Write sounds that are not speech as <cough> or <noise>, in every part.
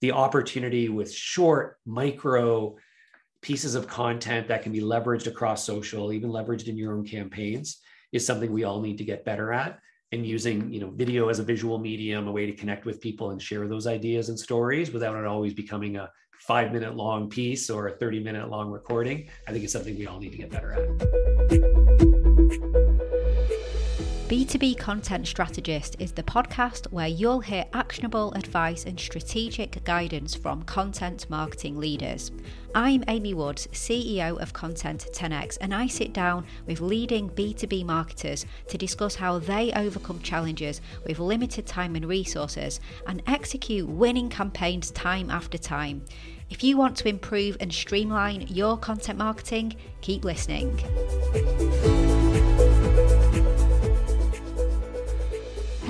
the opportunity with short, micro pieces of content that can be leveraged across social, even leveraged in your own campaigns, is something we all need to get better at. And using, you know, video as a visual medium, a way to connect with people and share those ideas and stories without it always becoming a five minute long piece or a 30 minute long recording, I think it's something we all need to get better at. B2B Content Strategist is the podcast where you'll hear actionable advice and strategic guidance from content marketing leaders. I'm Amy Woods, CEO of Content 10x, and I sit down with leading B2B marketers to discuss how they overcome challenges with limited time and resources and execute winning campaigns time after time. If you want to improve and streamline your content marketing, keep listening.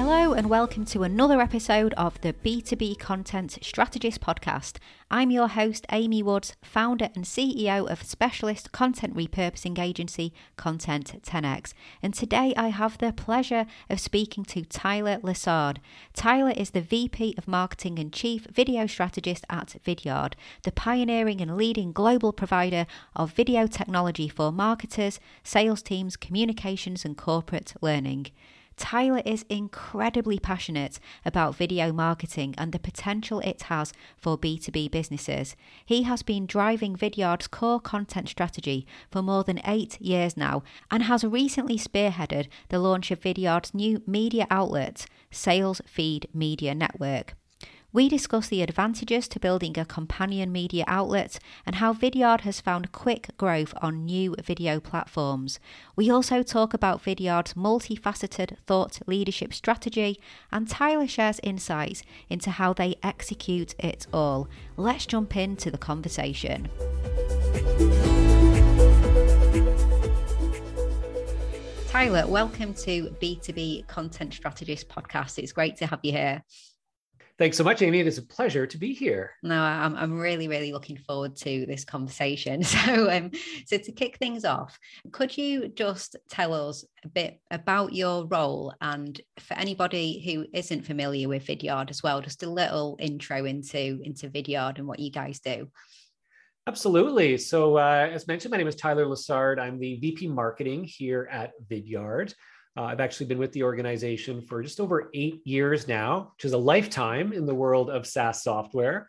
Hello, and welcome to another episode of the B2B Content Strategist Podcast. I'm your host, Amy Woods, founder and CEO of specialist content repurposing agency Content 10x. And today I have the pleasure of speaking to Tyler Lessard. Tyler is the VP of Marketing and Chief Video Strategist at Vidyard, the pioneering and leading global provider of video technology for marketers, sales teams, communications, and corporate learning. Tyler is incredibly passionate about video marketing and the potential it has for B2B businesses. He has been driving Vidyard's core content strategy for more than eight years now and has recently spearheaded the launch of Vidyard's new media outlet, Sales Feed Media Network. We discuss the advantages to building a companion media outlet and how Vidyard has found quick growth on new video platforms. We also talk about Vidyard's multifaceted thought leadership strategy, and Tyler shares insights into how they execute it all. Let's jump into the conversation. Tyler, welcome to B2B Content Strategist podcast. It's great to have you here. Thanks so much, Amy. It is a pleasure to be here. No, I'm, I'm really, really looking forward to this conversation. <laughs> So, um, so to kick things off, could you just tell us a bit about your role and for anybody who isn't familiar with Vidyard as well, just a little intro into into Vidyard and what you guys do. Absolutely. So, uh, as mentioned, my name is Tyler Lessard. I'm the VP Marketing here at Vidyard. Uh, I've actually been with the organization for just over eight years now, which is a lifetime in the world of SaaS software.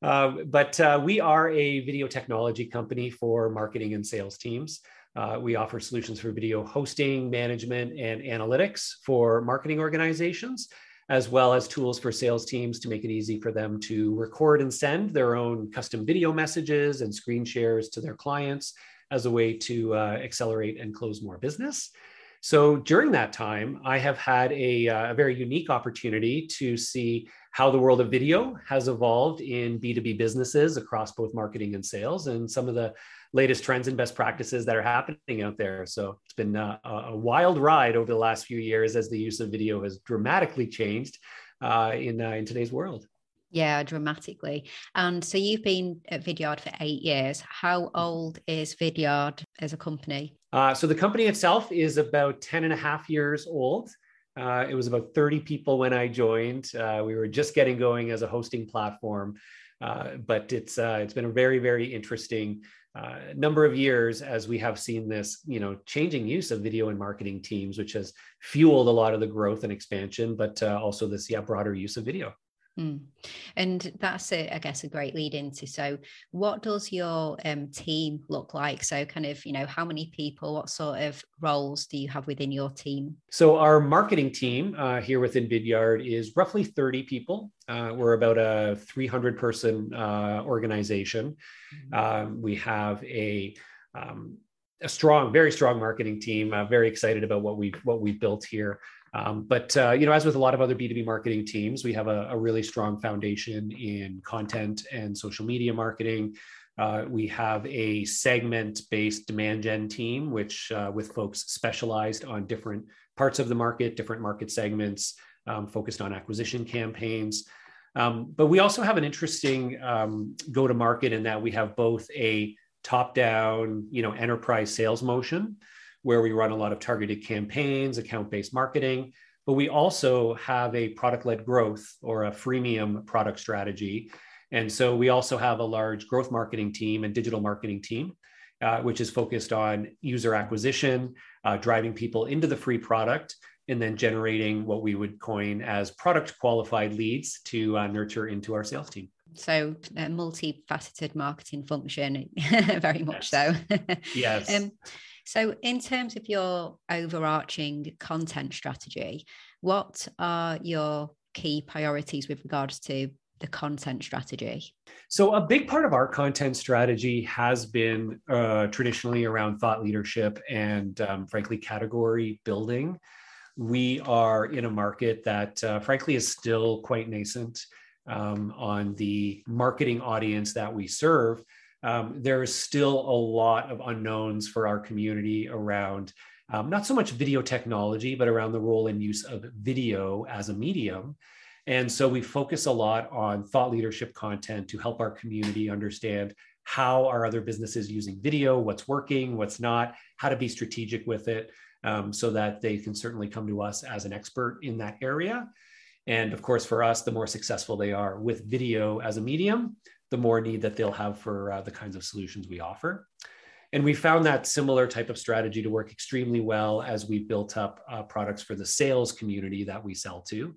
Uh, but uh, we are a video technology company for marketing and sales teams. Uh, we offer solutions for video hosting, management, and analytics for marketing organizations, as well as tools for sales teams to make it easy for them to record and send their own custom video messages and screen shares to their clients as a way to uh, accelerate and close more business. So during that time, I have had a, uh, a, very unique opportunity to see how the world of video has evolved in B2B businesses across both marketing and sales and some of the latest trends and best practices that are happening out there. So it's been a, a wild ride over the last few years as the use of video has dramatically changed uh, in, uh, in today's world. Yeah, dramatically. And so you've been at Vidyard for eight years. How old is Vidyard as a company? Uh, so the company itself is about 10 and a half years old. Uh, it was about 30 people when I joined. Uh, we were just getting going as a hosting platform, uh, but it's uh, it's been a very very interesting uh, number of years as we have seen this you know changing use of video and marketing teams, which has fueled a lot of the growth and expansion, but also this yeah broader use of video. Mm. And that's a, I guess, a great lead into. So, what does your um, team look like? So, kind of, you know, how many people, what sort of roles do you have within your team? So, our marketing team uh, here within Vidyard is roughly 30 people. Uh, we're about a 300 person uh, organization. Mm-hmm. Um, we have a um, a strong, very strong marketing team. Uh, very excited about what we've what we've built here. Um, but uh, you know, as with a lot of other B2B marketing teams, we have a, a really strong foundation in content and social media marketing. Uh, we have a segment-based demand gen team, which uh, with folks specialized on different parts of the market, different market segments, um, focused on acquisition campaigns. Um, but we also have an interesting um, go-to-market in that we have both a top-down, you know, enterprise sales motion, where we run a lot of targeted campaigns, account based marketing. But we also have a product led growth or a freemium product strategy. And so we also have a large growth marketing team and digital marketing team, uh, which is focused on user acquisition, uh, driving people into the free product, and then generating what we would coin as product qualified leads to uh, nurture into our sales team. So, a multifaceted marketing function, <laughs> very much yes. so. yes. <laughs> Um, so, in terms of your overarching content strategy, what are your key priorities with regards to the content strategy? So, a big part of our content strategy has been uh, traditionally around thought leadership and, um, frankly, category building. We are in a market that, uh, frankly, is still quite nascent um, on the marketing audience that we serve. Um, there is still a lot of unknowns for our community around um, not so much video technology, but around the role and use of video as a medium. And so we focus a lot on thought leadership content to help our community understand how are other businesses using video, what's working, what's not, how to be strategic with it, um, so that they can certainly come to us as an expert in that area. And of course, for us, the more successful they are with video as a medium, the more need that they'll have for uh, the kinds of solutions we offer. And we found that similar type of strategy to work extremely well as we built up uh, products for the sales community that we sell to.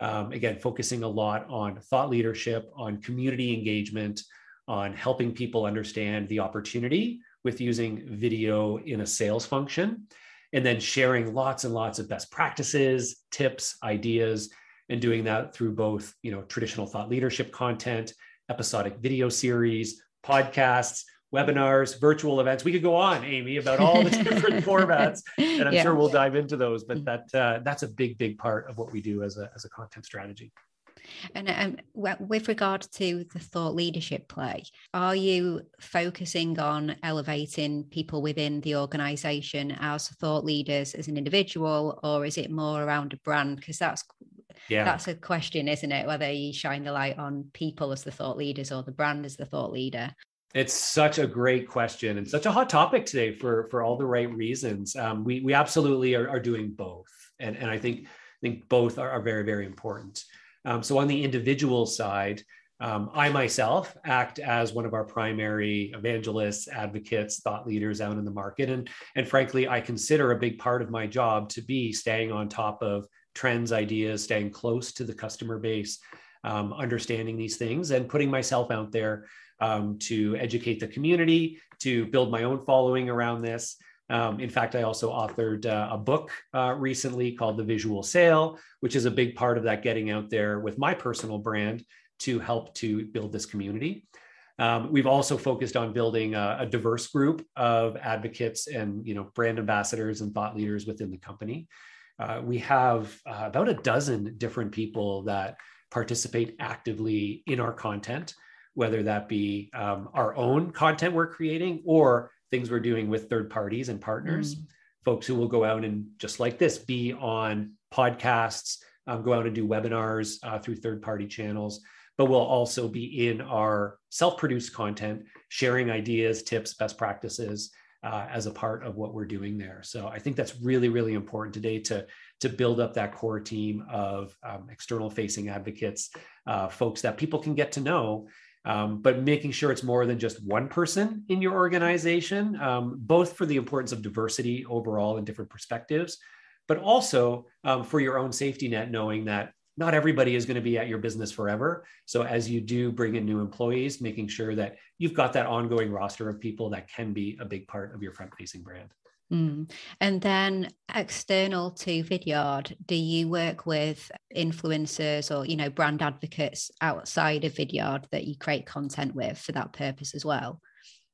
Um, again, focusing a lot on thought leadership, on community engagement, on helping people understand the opportunity with using video in a sales function, and then sharing lots and lots of best practices, tips, ideas, and doing that through both you know traditional thought leadership content, episodic video series, podcasts, webinars, virtual events. We could go on, Amy, about all the <laughs> different formats, and I'm yeah. sure we'll dive into those. But mm. that uh, that's a big, big part of what we do as a as a content strategy. And um, with regard to the thought leadership play, are you focusing on elevating people within the organization as thought leaders as an individual, or is it more around a brand? Because that's yeah. that's a question, isn't it? Whether you shine the light on people as the thought leaders or the brand as the thought leader. It's such a great question and such a hot topic today for for all the right reasons. Um, we we absolutely are, are doing both, and and I think I think both are, are very very important. Um, so on the individual side, um, I myself act as one of our primary evangelists, advocates, thought leaders out in the market, and and frankly, I consider a big part of my job to be staying on top of trends, ideas, staying close to the customer base, um, understanding these things, and putting myself out there um, to educate the community, to build my own following around this. Um, in fact, I also authored uh, a book uh, recently called The Visual Sale, which is a big part of that getting out there with my personal brand to help to build this community. Um, we've also focused on building a, a, diverse group of advocates and you know brand ambassadors and thought leaders within the company. Uh, we have uh, about a dozen different people that participate actively in our content whether that be um, our own content we're creating or things we're doing with third parties and partners, mm. folks who will go out and just like this be on podcasts, um, go out and do webinars uh, through third party channels, but we'll also be in our self produced content, sharing ideas, tips, best practices. Uh, as a part of what we're doing there. So I think that's really, really important today to, to build up that core team of um, external facing advocates, uh, folks that people can get to know um, but making sure it's more than just one person in your organization, um, both for the importance of diversity overall and different perspectives, but also um, for your own safety net, knowing that not everybody is going to be at your business forever. So as you do bring in new employees, making sure that you've got that ongoing roster of people that can be a big part of your front facing brand. Mm. And then external to Vidyard, do you work with influencers or you know brand advocates outside of Vidyard that you create content with for that purpose as well?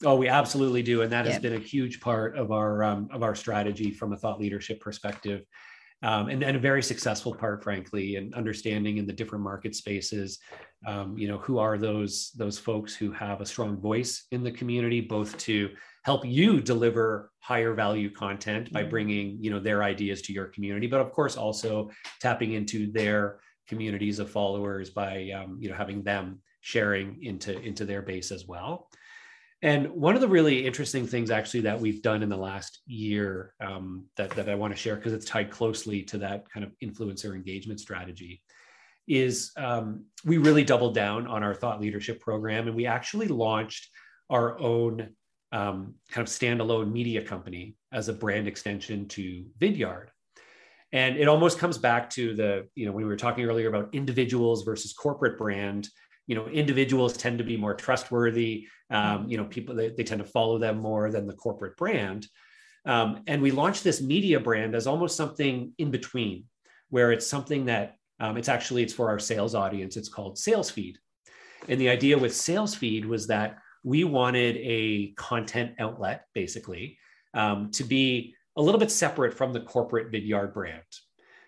Oh, we absolutely do, and that has been a huge part of our um, of our strategy from a thought leadership perspective, um, and, and a very successful part, frankly, and understanding in the different market spaces, um, you know, who are those those folks who have a strong voice in the community, both to help you deliver higher value content by mm-hmm. bringing you know their ideas to your community but of course also tapping into their communities of followers by um, you know having them sharing into into their base as well and one of the really interesting things actually that we've done in the last year um, that, that i want to share because it's tied closely to that kind of influencer engagement strategy is um, we really doubled down on our thought leadership program and we actually launched our own um, kind of standalone media company as a brand extension to Vidyard. And it almost comes back to the, you know, when we were talking earlier about individuals versus corporate brand, you know, individuals tend to be more trustworthy. Um, you know, people, they, they, tend to follow them more than the corporate brand. Um, and we launched this media brand as almost something in between, where it's something that um, it's actually, it's for our sales audience. It's called Sales Feed. And the idea with Sales Feed was that we wanted a content outlet, basically, um, to be a little bit separate from the corporate Vidyard brand.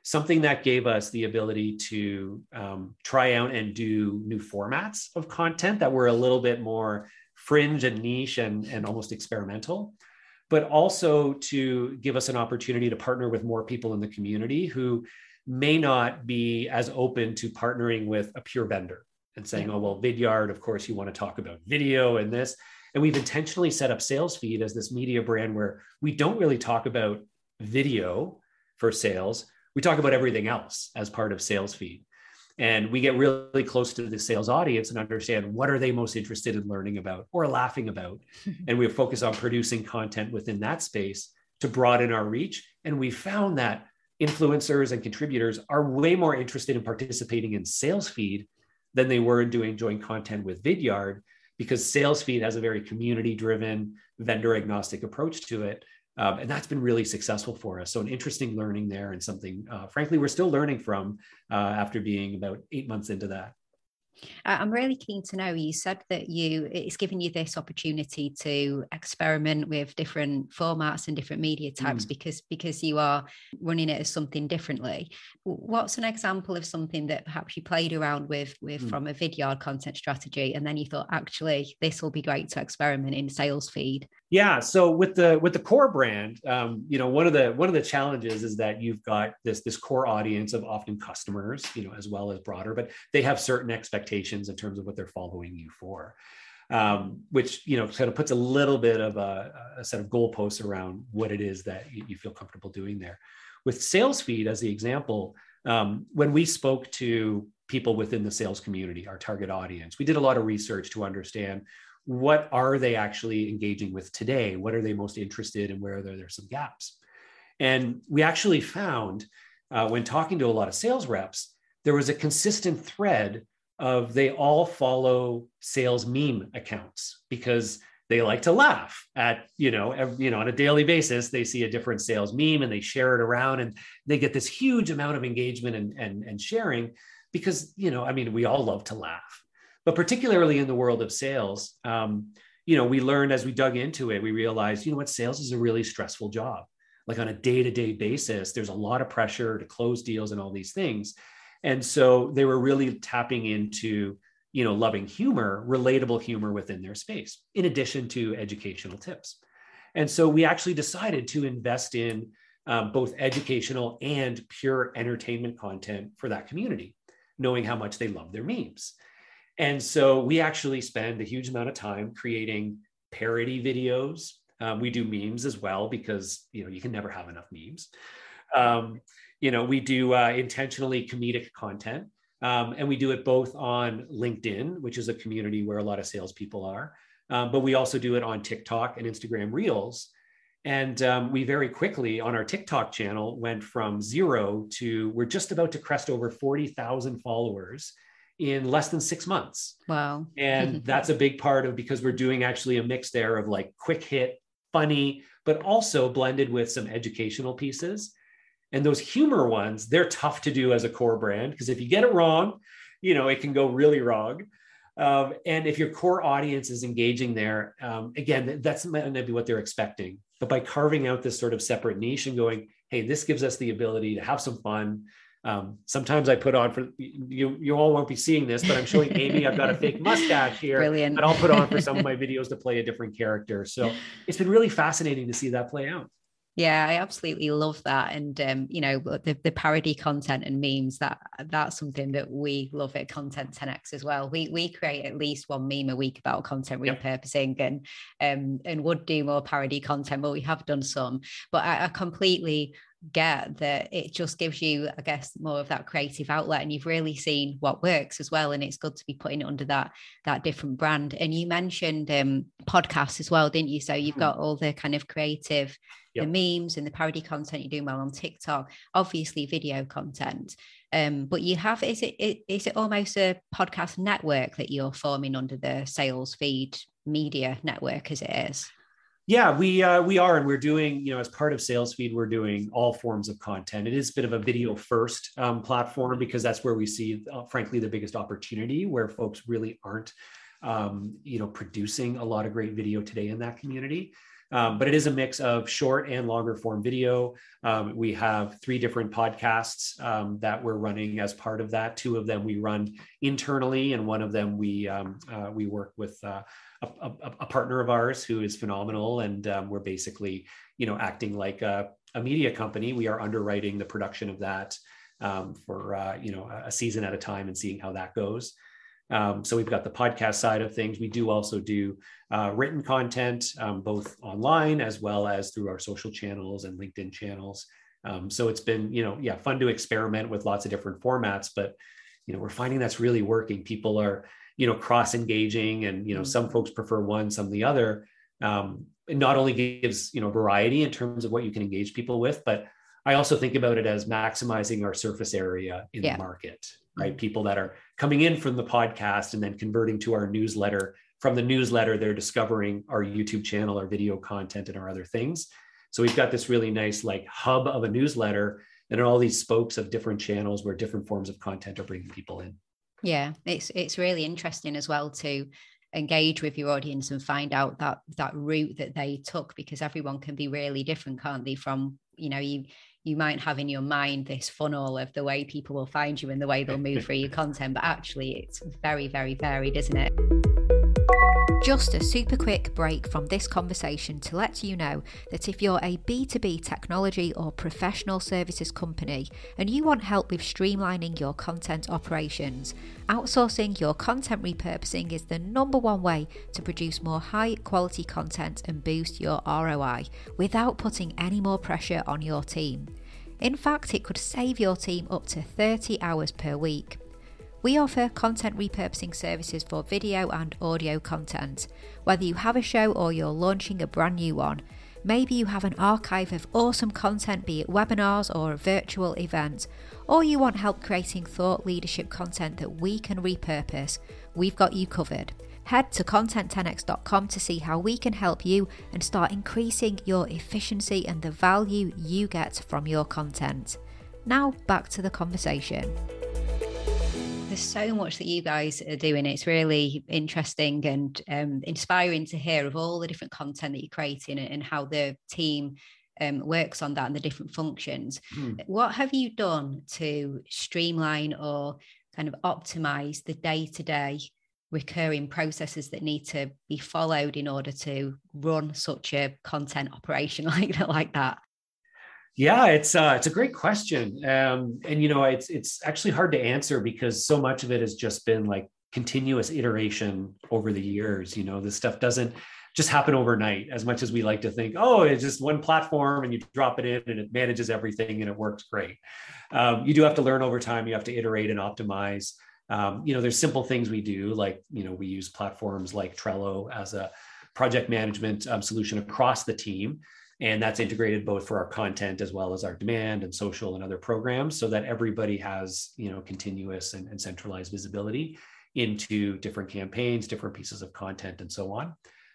Something that gave us the ability to um, try out and do new formats of content that were a little bit more fringe and niche and, and almost experimental, but also to give us an opportunity to partner with more people in the community who may not be as open to partnering with a pure vendor and saying, oh, well, Vidyard, of course, you want to talk about video and this. And we've intentionally set up Sales Feed as this media brand where we don't really talk about video for sales. We talk about everything else as part of Sales Feed. And we get really close to the sales audience and understand what are they most interested in learning about or laughing about. <laughs> and we focus on producing content within that space to broaden our reach. And we found that influencers and contributors are way more interested in participating in Sales Feed than they were in doing joint content with Vidyard because SalesFeed has a very community driven, vendor agnostic approach to it. Um, and that's been really successful for us. So, an interesting learning there, and something, uh, frankly, we're still learning from uh, after being about eight months into that. I'm really keen to know. You said that you it's given you this opportunity to experiment with different formats and different media types mm. because because you are running it as something differently. What's an example of something that perhaps you played around with with mm. from a Vidyard content strategy, and then you thought actually this will be great to experiment in sales feed? Yeah. So with the with the core brand, um, you know, one of the one of the challenges is that you've got this this core audience of often customers, you know, as well as broader, but they have certain expectations in terms of what they're following you for. Um, which you know kind of puts a little bit of a, a set of goalposts around what it is that you, you, feel comfortable doing there. With sales feed as the example, um, when we spoke to people within the sales community, our target audience, we did a lot of research to understand what are they actually engaging with today? What are they most interested in? Where are there, there's some gaps? And we actually found uh, when talking to a lot of sales reps, there was a consistent thread of they all follow sales meme accounts because they like to laugh at you know every, you know on a daily basis they see a different sales meme and they share it around and they get this huge amount of engagement and and, and sharing because you know i mean we all love to laugh but particularly in the world of sales, um, you know, we learned as we dug into it, we realized, you know what, sales is a really stressful job. Like on a day to day basis, there's a lot of pressure to close deals and all these things. And so they were really tapping into, you know, loving humor, relatable humor within their space, in addition to educational tips. And so we actually decided to invest in um, both educational and pure entertainment content for that community, knowing how much they love their memes. And so we actually spend a huge amount of time creating parody videos. Um, we do memes as well because you know you can never have enough memes. Um, you know, we do uh, intentionally comedic content, um, and we do it both on LinkedIn, which is a community where a lot of salespeople are, um, but we also do it on TikTok and Instagram Reels. And um, we very quickly on our TikTok channel went from zero to we're just about to crest over 40,000 followers in less than six months. Wow. And <laughs> that's a big part of because we're doing actually a mix there of like quick hit, funny, but also blended with some educational pieces. And those humor ones, they're tough to do as a core brand because if you get it wrong, you know, it can go really wrong. Um, and if your core audience is engaging there, um, again, that's going to be what they're expecting. But by carving out this sort of separate niche and going, hey, this gives us the ability to have some fun, um, sometimes I put on for you. You all won't be seeing this, but I'm showing Amy. I've got a fake <laughs> mustache here, Brilliant. and I'll put on for some of my <laughs> videos to play a different character. So it's been really fascinating to see that play out. Yeah, I absolutely love that, and um, you know the, the parody content and memes that that's something that we love at Content 10x as well. We we create at least one meme a week about content repurposing, yep. and um, and would do more parody content, but we have done some. But I, I completely get that it just gives you, I guess, more of that creative outlet, and you've really seen what works as well. And it's good to be putting it under that that different brand. And you mentioned um, podcasts as well, didn't you? So you've mm-hmm. got all the kind of creative, yep. the memes and the parody content you're doing well on TikTok. Obviously, video content. Um, but you have is it is it almost a podcast network that you're forming under the sales feed media network as it is? Yeah, we uh, we are, and we're doing you know as part of SalesFeed, we're doing all forms of content. It is a bit of a video first um, platform because that's where we see, uh, frankly, the biggest opportunity where folks really aren't um, you know producing a lot of great video today in that community. Um, but it is a mix of short and longer form video. Um, we have three different podcasts um, that we're running as part of that. Two of them we run internally, and one of them we um, uh, we work with uh, a, a, a, partner of ours who is phenomenal, and um, we're basically you know acting like a, a, media company. We are underwriting the production of that um, for uh, you know a season at a time and seeing how that goes. Um, so we've got the podcast side of things. We do also do uh, written content, um, both online as well as through our social channels and LinkedIn channels. Um, so it's been, you know, yeah, fun to experiment with lots of different formats, but you know, we're finding that's really working. People are, you know, cross engaging, and you know, some folks prefer one, some the other. Um, it not only gives you know variety in terms of what you can engage people with, but I also think about it as maximizing our surface area in yeah. the market right? Mm-hmm. People that are coming in from the podcast and then converting to our newsletter. From the newsletter, they're discovering our YouTube channel, our video content, and our other things. So we've got this really nice like hub of a newsletter and all these spokes of different channels where different forms of content are bringing people in. Yeah, it's it's really interesting as well to engage with your audience and find out that that route that they took because everyone can be really different can't they from you know you you might have in your mind this funnel of the way people will find you and the way they'll move through your content, but actually it's very, very varied, isn't it? Just a super quick break from this conversation to let you know that if you're a B2B technology or professional services company and you want help with streamlining your content operations, outsourcing your content repurposing is the number one way to produce more high quality content and boost your ROI without putting any more pressure on your team. In fact, it could save your team up to 30 hours per week. We offer content repurposing services for video and audio content. Whether you have a show or you're launching a brand new one, maybe you have an archive of awesome content, be it webinars or a virtual event, or you want help creating thought leadership content that we can repurpose, we've got you covered. Head to content10x.com to see how we can help you and start increasing your efficiency and the value you get from your content. Now, back to the conversation there's so much that you guys are doing. It's really interesting and um, inspiring to hear of all the different content that you're creating and how the team um, works on that and the different functions. Hmm. What have you done to streamline or kind of optimize the day to day recurring processes that need to be followed in order to run such a content operation like, <laughs> like that? Yeah, it's uh, it's a great question, um, and you know, it's it's actually hard to answer because so much of it has just been like continuous iteration over the years. You know, this stuff doesn't just happen overnight. As much as we like to think, oh, it's just one platform and you drop it in and it manages everything and it works great. Um, you do have to learn over time. You have to iterate and optimize. Um, you know, there's simple things we do, like you know, we use platforms like Trello as a project management um, solution across the team and that's integrated both for our content as well as our demand and social and other programs so that everybody has you know continuous and, and centralized visibility into different campaigns different pieces of content and so on.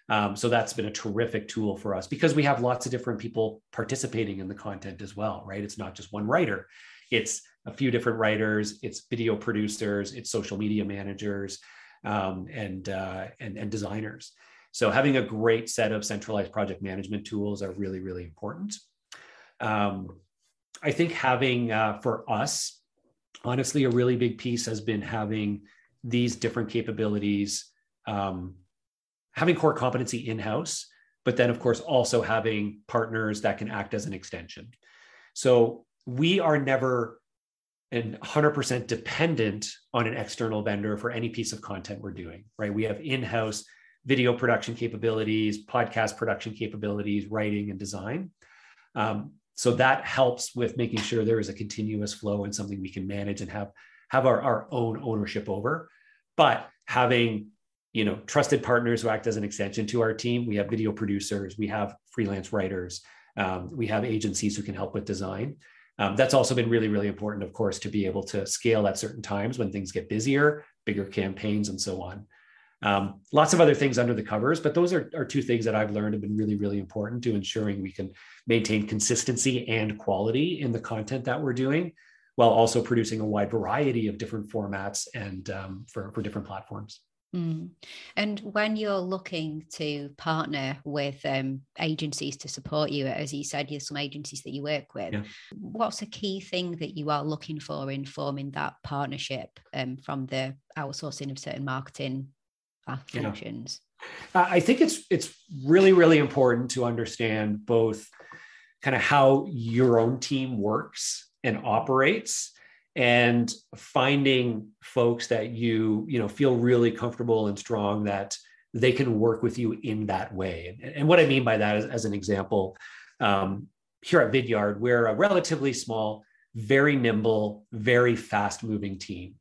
Um, so that's been a terrific tool for us because we have lots of different people participating in the content as well right? It's not just one writer. It's a few different writers it's video producers it's social media managers um, and, uh, and and designers so having a great set of centralized project management tools are really, really important. Um, I think having uh, for us, honestly, a really big piece has been having these different capabilities, um, having core competency in-house, but then of course also having partners that can act as an extension. So we are never and 100% dependent on an external vendor for any piece of content we're doing, right? We have in-house video production capabilities, podcast production capabilities, writing and design. Um, so that helps with making sure there is a continuous flow and something we can manage and have have our, our own ownership over. But having you know trusted partners who act as an extension to our team, we have video producers, we have freelance writers, um, we have agencies who can help with design. Um, that's also been really, really important, of course, to be able to scale at certain times when things get busier, bigger campaigns, and so on. Um, lots of other things under the covers, but those are, are two things that I've learned have been really, really important to ensuring we can maintain consistency and quality in the content that we're doing, while also producing a wide variety of different formats and um, for, for different platforms. Mm. And when you're looking to partner with um, agencies to support you, as you said, there's some agencies that you work with. Yeah. What's a key thing that you are looking for in forming that partnership um, from the outsourcing of certain marketing functions? Yeah. I think it's it's really really important to understand both kind of how your own team works and operates and finding folks that you you know feel really comfortable and strong that they can work with you in that way and, and what i mean by that is, as an example um, here at vidyard we're a relatively small very nimble very fast moving team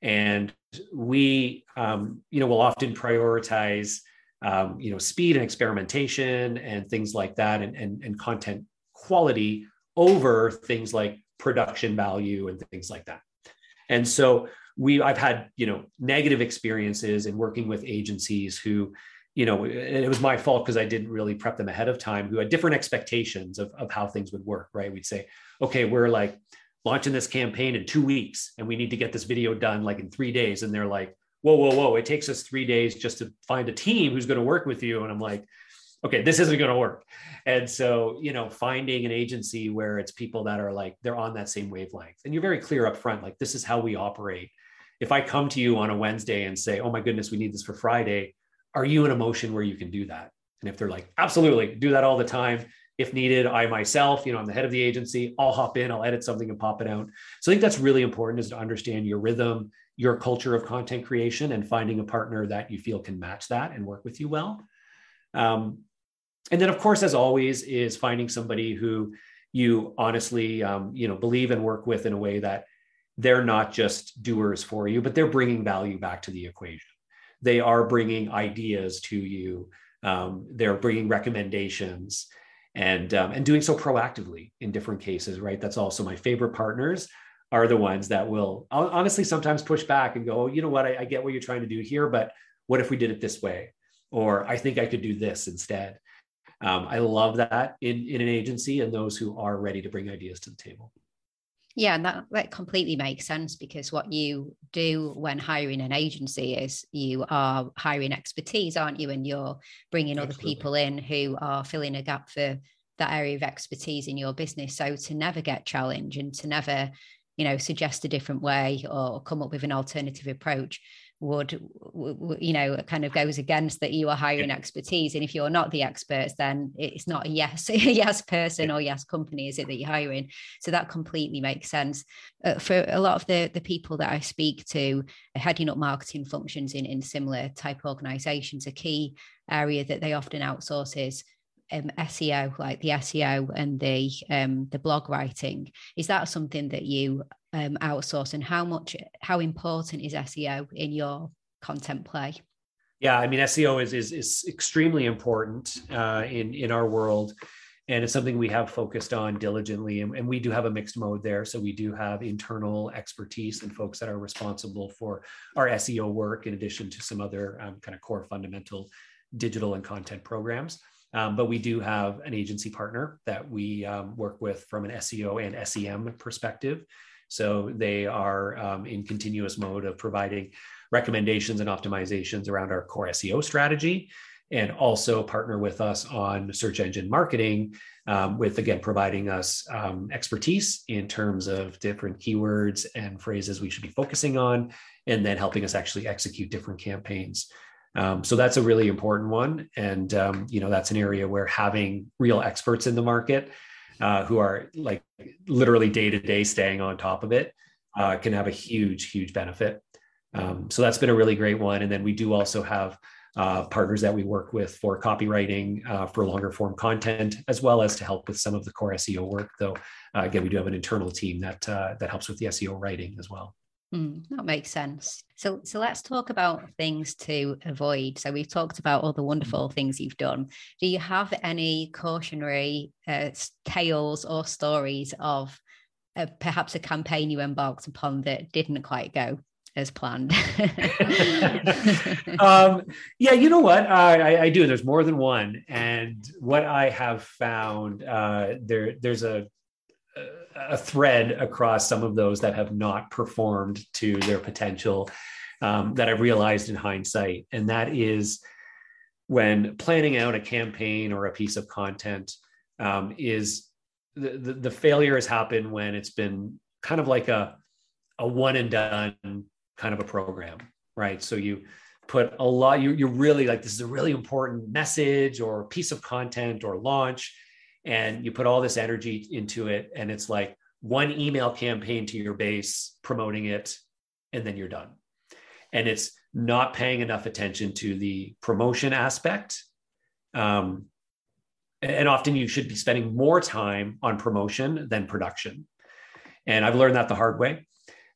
and we um, you know will often prioritize um, you know speed and experimentation and things like that and, and, and content quality over things like production value and things like that. And so we i've had you know negative experiences in working with agencies who you know it was my fault because i didn't really prep them ahead of time who had different expectations of, of how things would work right? We'd say okay we're like launching this campaign in two weeks and we need to get this video done like in three days. And they're like, whoa, whoa, whoa, it takes us three days just to find a team who's going to work with you. And I'm like, okay, this isn't going to work. And so, you know, finding an agency where it's people that are like, they're on that same wavelength and you're very clear up front, like, this is how we operate. If I come to you on a Wednesday and say, oh my goodness, we need this for Friday, are you in a motion where you can do that? And if they're like, absolutely, do that all the time, if needed, I myself, you know, I'm the head of the agency, I'll hop in, I'll edit something and pop it out. So I think that's really important is to understand your rhythm, your culture of content creation, and finding a partner that you feel can match that and work with you well. Um, and then, of course, as always, is finding somebody who you honestly, um, you know, believe and work with in a way that they're not just doers for you, but they're bringing value back to the equation. They are bringing ideas to you. Um, they're bringing recommendations and um, and doing so proactively in different cases right? That's also my favorite partners are the ones that will honestly sometimes push back and go oh, you know what? I, I get what you're trying to do here but what if we did it this way? Or i think i could do this instead. Um, i love that in, in an agency and those who are ready to bring ideas to the table yeah, and that, that completely makes sense because what you do when hiring an agency is you are hiring expertise, aren't you? And you're bringing Absolutely. other people in who are filling a gap for that area of expertise in your business. So to never get challenged and to never, you know, suggest a different way or come up with an alternative approach would you know kind of goes against that you are hiring yeah. expertise and if you're not the experts then it's not a yes <laughs> a yes person yeah. or yes company is it that you're hiring so that completely makes sense uh, for a lot of the the people that i speak to heading up marketing functions in in similar type organizations a key area that they often outsource is um, SEO, like the SEO and the um, the blog writing, is that something that you um, outsource, and how much, how important is SEO in your content play? Yeah, I mean, SEO is is, is extremely important uh, in in our world, and it's something we have focused on diligently. And, and we do have a mixed mode there, so we do have internal expertise and folks that are responsible for our SEO work, in addition to some other um, kind of core fundamental digital and content programs. Um, but we do have an agency partner that we um, work with from an SEO and SEM perspective. So they are um, in continuous mode of providing recommendations and optimizations around our core SEO strategy and also partner with us on search engine marketing um, with again providing us um, expertise in terms of different keywords and phrases we should be focusing on and then helping us actually execute different campaigns um, so that's a really important one, and um, you know that's an area where having real experts in the market uh, who are like literally day to day staying on top of it uh, can have a huge, huge benefit. Um, so that's been a really great one. And then we do also have uh, partners that we work with for copywriting uh, for longer form content, as well as to help with some of the core SEO work. Though uh, again, we do have an internal team that uh, that helps with the SEO writing as well. Mm, that makes sense. So, so let's talk about things to avoid. So, we've talked about all the wonderful things you've done. Do you have any cautionary uh, tales or stories of uh, perhaps a campaign you embarked upon that didn't quite go as planned? <laughs> <laughs> um, yeah, you know what? I, I, do. There's more than one, and what I have found uh, there, there's a a thread across some of those that have not performed to their potential um, that I've realized in hindsight. And that is when planning out a campaign or a piece of content um, is the, the, the failure has happened when it's been kind of like a, a one and done kind of a program, right? So you put a lot, you, you're really like, this is a really important message or piece of content or launch and you put all this energy into it and it's like one email campaign to your base promoting it and then you're done. And it's not paying enough attention to the promotion aspect. Um, and often you should be spending more time on promotion than production. And i've learned that the hard way.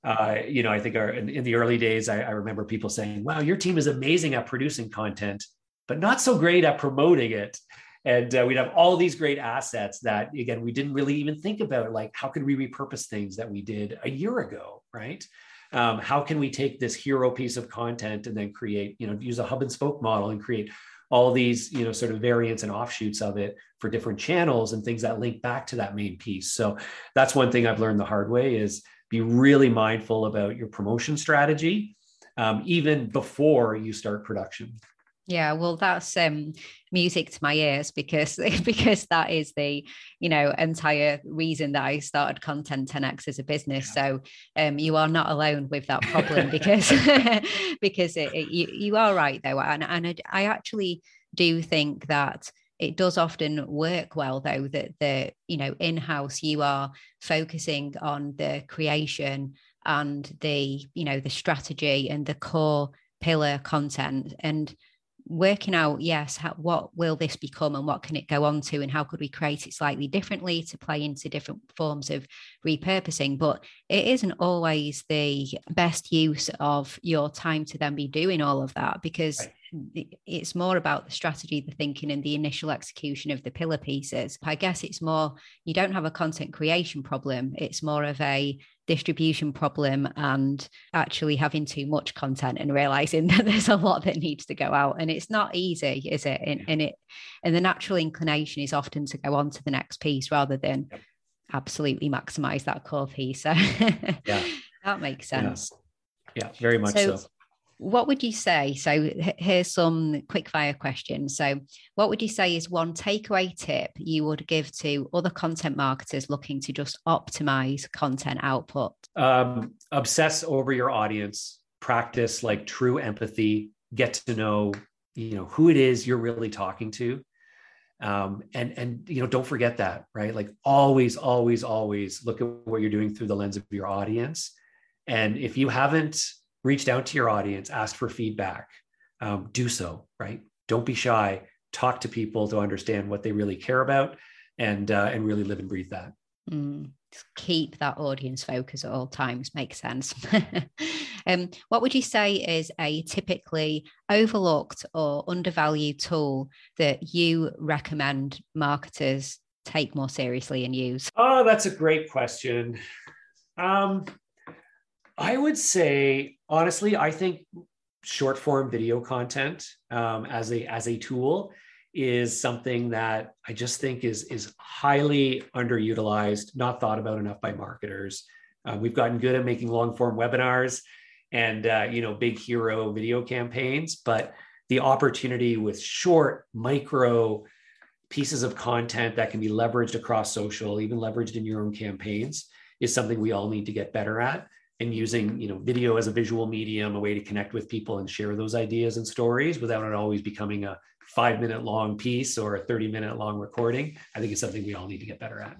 Uh, you know i think our, in, in the early days I, I remember people saying wow your team is amazing at producing content but not so great at promoting it and uh, we'd have all these great assets that again we didn't really even think about like how could we repurpose things that we did a year ago right? Um, how can we take this hero piece of content and then create you know use a hub and spoke model and create all these you know sort of variants and offshoots of it for different channels and things that link back to that main piece. So that's one thing i've learned the hard way is be really mindful about your promotion strategy um, even before you start production yeah, well, that's um, music to my ears because <laughs> because that is the you know entire reason that I started Content 10x as a business. Yeah. So um, you are not alone with that <laughs> problem because <laughs> because it, it, you you are right though, and and I, I actually do think that it does often work well though that the you know in house you are focusing on the creation and the you know the strategy and the core pillar content and working out yes how, what will this become and what can it go on to and how could we create it slightly differently to play into different forms of repurposing. But it isn't always the best use of your time to then be doing all of that because right it's more about the strategy, the thinking, and the initial execution of the pillar pieces. I guess it's more, you don't have a content creation problem. It's more of a distribution problem and actually having too much content and realizing <laughs> that there's a lot that needs to go out. And it's not easy, is it? And, and it and the natural inclination is often to go on to the next piece rather than absolutely maximize that core piece. So <laughs> yeah. that makes sense. Yeah, yeah very much so. so what would you say? So here's some quick fire questions. So what would you say is one takeaway tip you would give to other content marketers looking to just optimize content output? Um, obsess over your audience, practice like true empathy, get to know, you know, who it is you're really talking to. Um, and and you know don't forget that right like always always always look at what you're doing through the lens of your audience and if you haven't reached out to your audience, asked for feedback, um, do so, right? Don't be shy. Talk to people to understand what they really care about and, uh, and really live and breathe that. Mm, keep that audience focus at all times makes sense. <laughs> um, what would you say is a typically overlooked or undervalued tool that you recommend marketers take more seriously and use? Oh, that's a great question. Um, I would say honestly, I think short form video content um, as a as a tool is something that I just think is is highly underutilized, not thought about enough by marketers. Uh, we've gotten good at making long form webinars and uh, you know big hero video campaigns, but the opportunity with short micro pieces of content that can be leveraged across social, even leveraged in your own campaigns, is something we all need to get better at and using you know video as a visual medium a way to connect with people and share those ideas and stories without it always becoming a five minute long piece or a 30 minute long recording i think it's something we all need to get better at.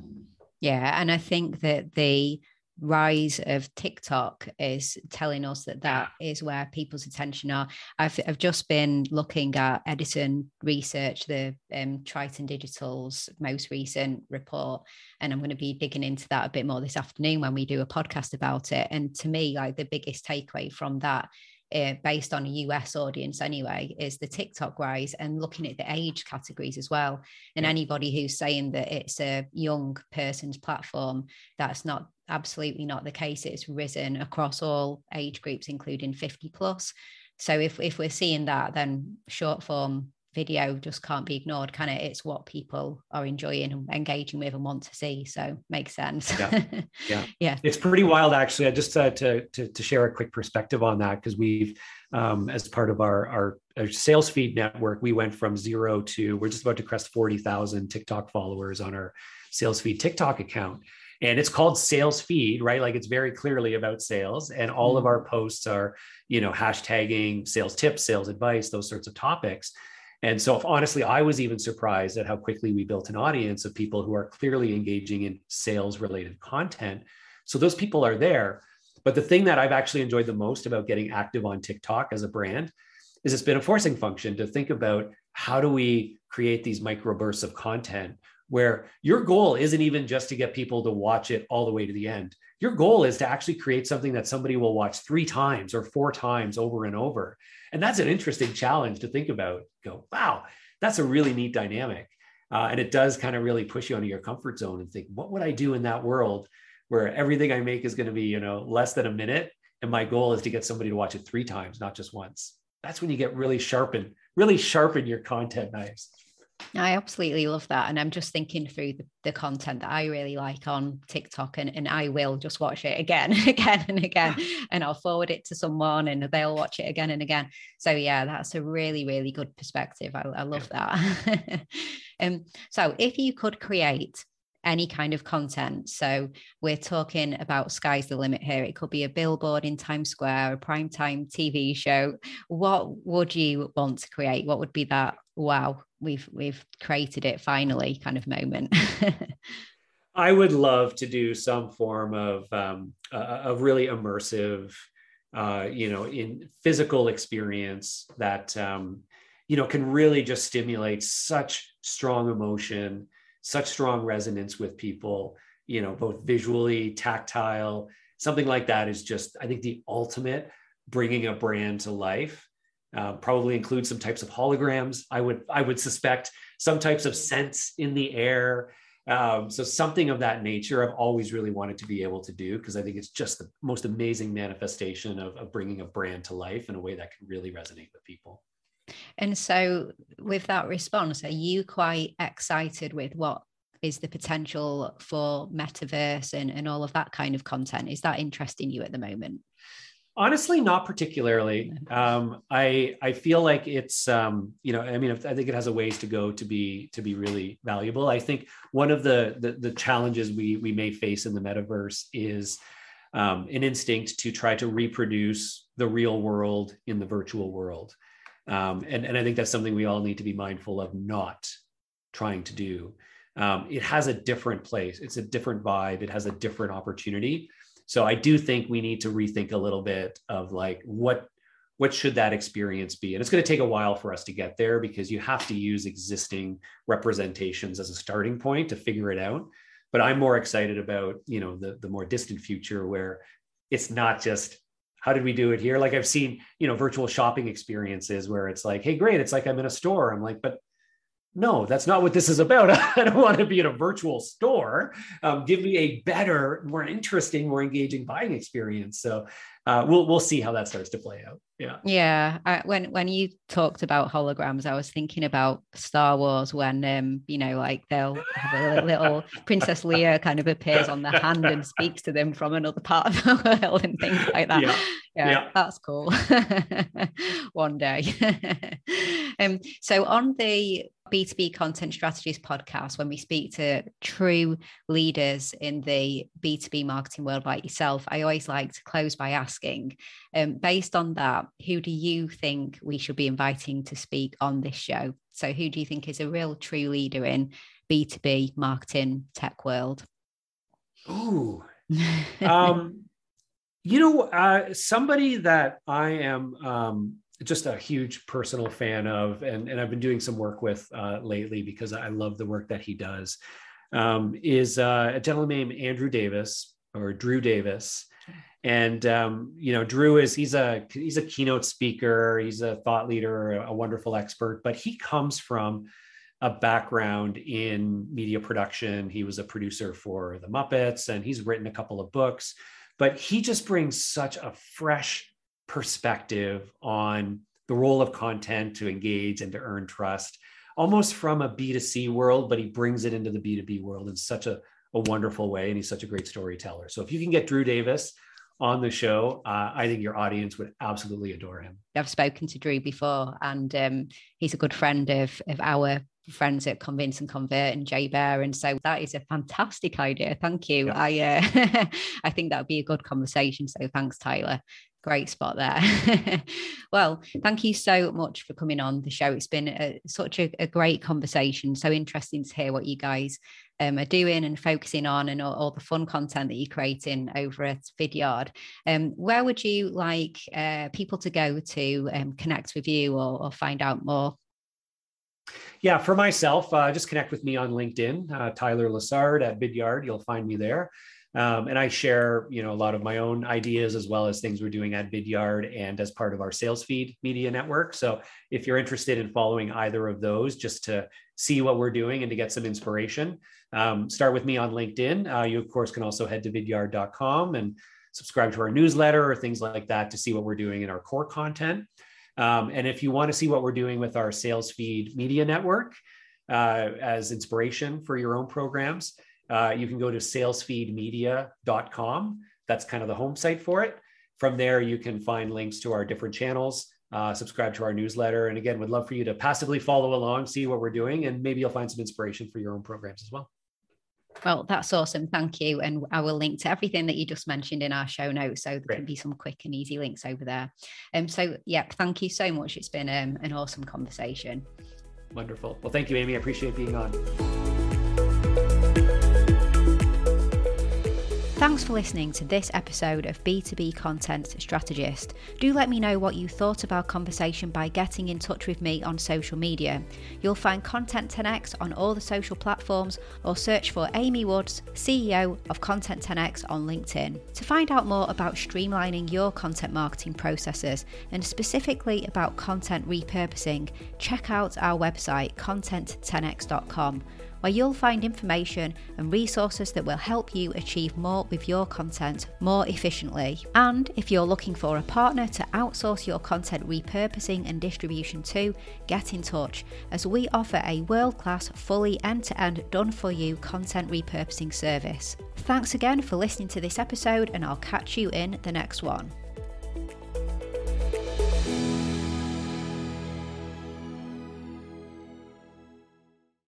Yeah and i think that the rise of TikTok is telling us that that is where people's attention are. I've, I've just been looking at Edison Research, the um, Triton Digital's most recent report, and I'm going to be digging into that a bit more this afternoon when we do a podcast about it. And to me, like the biggest takeaway from that uh, based on a US audience anyway, is the TikTok rise and looking at the age categories as well. And anybody who's saying that it's a young person's platform, that's not absolutely not the case. It's risen across all age groups, including 50 plus. So if, if we're seeing that, then short form video just can't be ignored can it? It's what people are enjoying and engaging with and want to see. So makes sense. Yeah. <laughs> Yeah, yeah. it's pretty wild actually. I just uh, to, to, to share a quick perspective on that because we've um, as part of our, our, our sales feed network we went from zero to we're just about to crest 40000 tiktok followers on our sales feed tiktok account and it's called sales feed right like it's very clearly about sales and all mm. of our posts are you know hashtagging sales tips sales advice those sorts of topics and so, honestly, I was even surprised at how quickly we built an audience of people who are clearly engaging in sales related content. So, those people are there. But the thing that I've actually enjoyed the most about getting active on TikTok as a brand is it's been a forcing function to think about how do we create these micro bursts of content where your goal isn't even just to get people to watch it all the way to the end. Your goal is to actually create something that somebody will watch three times or four times over and over. And that's an interesting challenge to think about. Go, wow, that's a really neat dynamic. Uh, and it does kind of really push you of your comfort zone and think, what would I do in that world where everything I make is going to be, you know, less than a minute? And my goal is to get somebody to watch it three times, not just once. That's when you get really sharpened, really sharpen your content knives. I absolutely love that. And I'm just thinking through the, the content that I really like on TikTok, and, and I will just watch it again, <laughs> again, and again. <laughs> And I'll forward it to someone and they'll watch it again and again. So, yeah, that's a really, really good perspective. I, I love that. <laughs> um, so, if you could create any kind of content. So we're talking about sky's the limit here. It could be a billboard in Times Square, a primetime TV show. What would you want to create? What would be that wow, we've we've created it finally kind of moment? <laughs> I would love to do some form of um, a, a really immersive, uh, you know, in physical experience that um, you know can really just stimulate such strong emotion such strong resonance with people, you know, both visually, tactile, something like that is just, I think, the ultimate bringing a brand to life. Uh, probably include some types of holograms. I would, I would suspect some types of scents in the air. Um, so something of that nature, I've always really wanted to be able to do because I think it's just the most amazing manifestation of, of bringing a brand to life in a way that can really resonate with people. And so, with that response, are you quite excited with what is the potential for metaverse and, and all of that kind of content? Is that interesting you at the moment? Honestly, not particularly. Um, I I feel like it's um, you know I mean I think it has a ways to go to be to be really valuable. I think one of the the, the challenges we we may face in the metaverse is um, an instinct to try to reproduce the real world in the virtual world. Um, and, and I think that's something we all need to be mindful of not trying to do. Um, it has a different place, it's a different vibe, it has a different opportunity. So I do think we need to rethink a little bit of like what what should that experience be and it's going to take a while for us to get there because you have to use existing representations as a starting point to figure it out but i'm more excited about you know the, the more distant future where it's not just how did we do it here? Like I've seen, you know, virtual shopping experiences where it's like, hey, great, it's like I'm in a store. I'm like, but no, that's not what this is about. <laughs> I don't want to be in a virtual store. Um, give me a better, more interesting, more engaging buying experience. So uh, we'll we'll see how that starts to play out. Yeah, yeah. I, when when you talked about holograms, I was thinking about Star Wars when um you know like they'll have a little <laughs> Princess Leia kind of appears on the hand and speaks to them from another part of the world and things like that. Yeah, yeah, yeah. that's cool. <laughs> One day. um, so on the B2B Content Strategies podcast, when we speak to true leaders in the B2B marketing world like yourself, I always like to close by asking, um, based on that, who do you think we should be inviting to speak on this show? So, who do you think is a real true leader in B2B marketing tech world? Ooh, <laughs> um, you know, uh, somebody that I am um, just a huge personal fan of, and, and I've been doing some work with uh, lately because I love the work that he does, um, is uh, a gentleman named Andrew Davis or Drew Davis. And um, you know, Drew is he's a he's a keynote speaker, he's a thought leader, a wonderful expert, but he comes from a background in media production. He was a producer for the Muppets, and he's written a couple of books. But he just brings such a fresh perspective on the role of content to engage and to earn trust, almost from a B2C world, but he brings it into the B2B world in such a, a wonderful way. And he's such a great storyteller. So if you can get Drew Davis on the show, uh, I think your audience would absolutely adore him. I've spoken to Drew before, and um, he's a good friend of, of our friends at Convince and Convert and Jay Baer. And so that is a fantastic idea. Thank you. Yeah. I uh, <laughs> I think that would be a good conversation. So thanks, Tyler great spot there. <laughs> well, thank you so much for coming on the show. It's been a, such a, a, great conversation. So interesting to hear what you guys um, are doing and focusing on and all, all, the fun content that you're creating over at Vidyard. Um, where would you like uh, people to go to um, connect with you or, or, find out more? Yeah, for myself, uh, just connect with me on LinkedIn, uh, Tyler Lessard at Vidyard. You'll find me there. Um, and I share, you know, a lot of my own ideas as well as things we're doing at Vidyard and as part of our sales feed media network. So if you're interested in following either of those, just to see what we're doing and to get some inspiration, um, start with me on LinkedIn. Uh, you of course can also head to vidyard.com and subscribe to our newsletter or things like that to see what we're doing in our core content. Um, and if you want to see what we're doing with our sales feed media network uh, as inspiration for your own programs, uh, you can go to salesfeedmedia.com. That's kind of the home site for it. From there, you can find links to our different channels, uh, subscribe to our newsletter. And again, we'd love for you to passively follow along, see what we're doing, and maybe you'll find some inspiration for your own programs as well. Well, that's awesome. Thank you. And I will link to everything that you just mentioned in our show notes. So there Great. can be some quick and easy links over there. Um, so, yeah, thank you so much. It's been um, an awesome conversation. Wonderful. Well, thank you, Amy. I appreciate being on. Thanks for listening to this episode of B2B Content Strategist. Do let me know what you thought of our conversation by getting in touch with me on social media. You'll find Content 10x on all the social platforms or search for Amy Woods, CEO of Content 10x on LinkedIn. To find out more about streamlining your content marketing processes and specifically about content repurposing, check out our website content10x.com where you'll find information and resources that will help you achieve more with your content more efficiently. And if you're looking for a partner to outsource your content repurposing and distribution to, get in touch as we offer a world class, fully end to end, done for you content repurposing service. Thanks again for listening to this episode, and I'll catch you in the next one.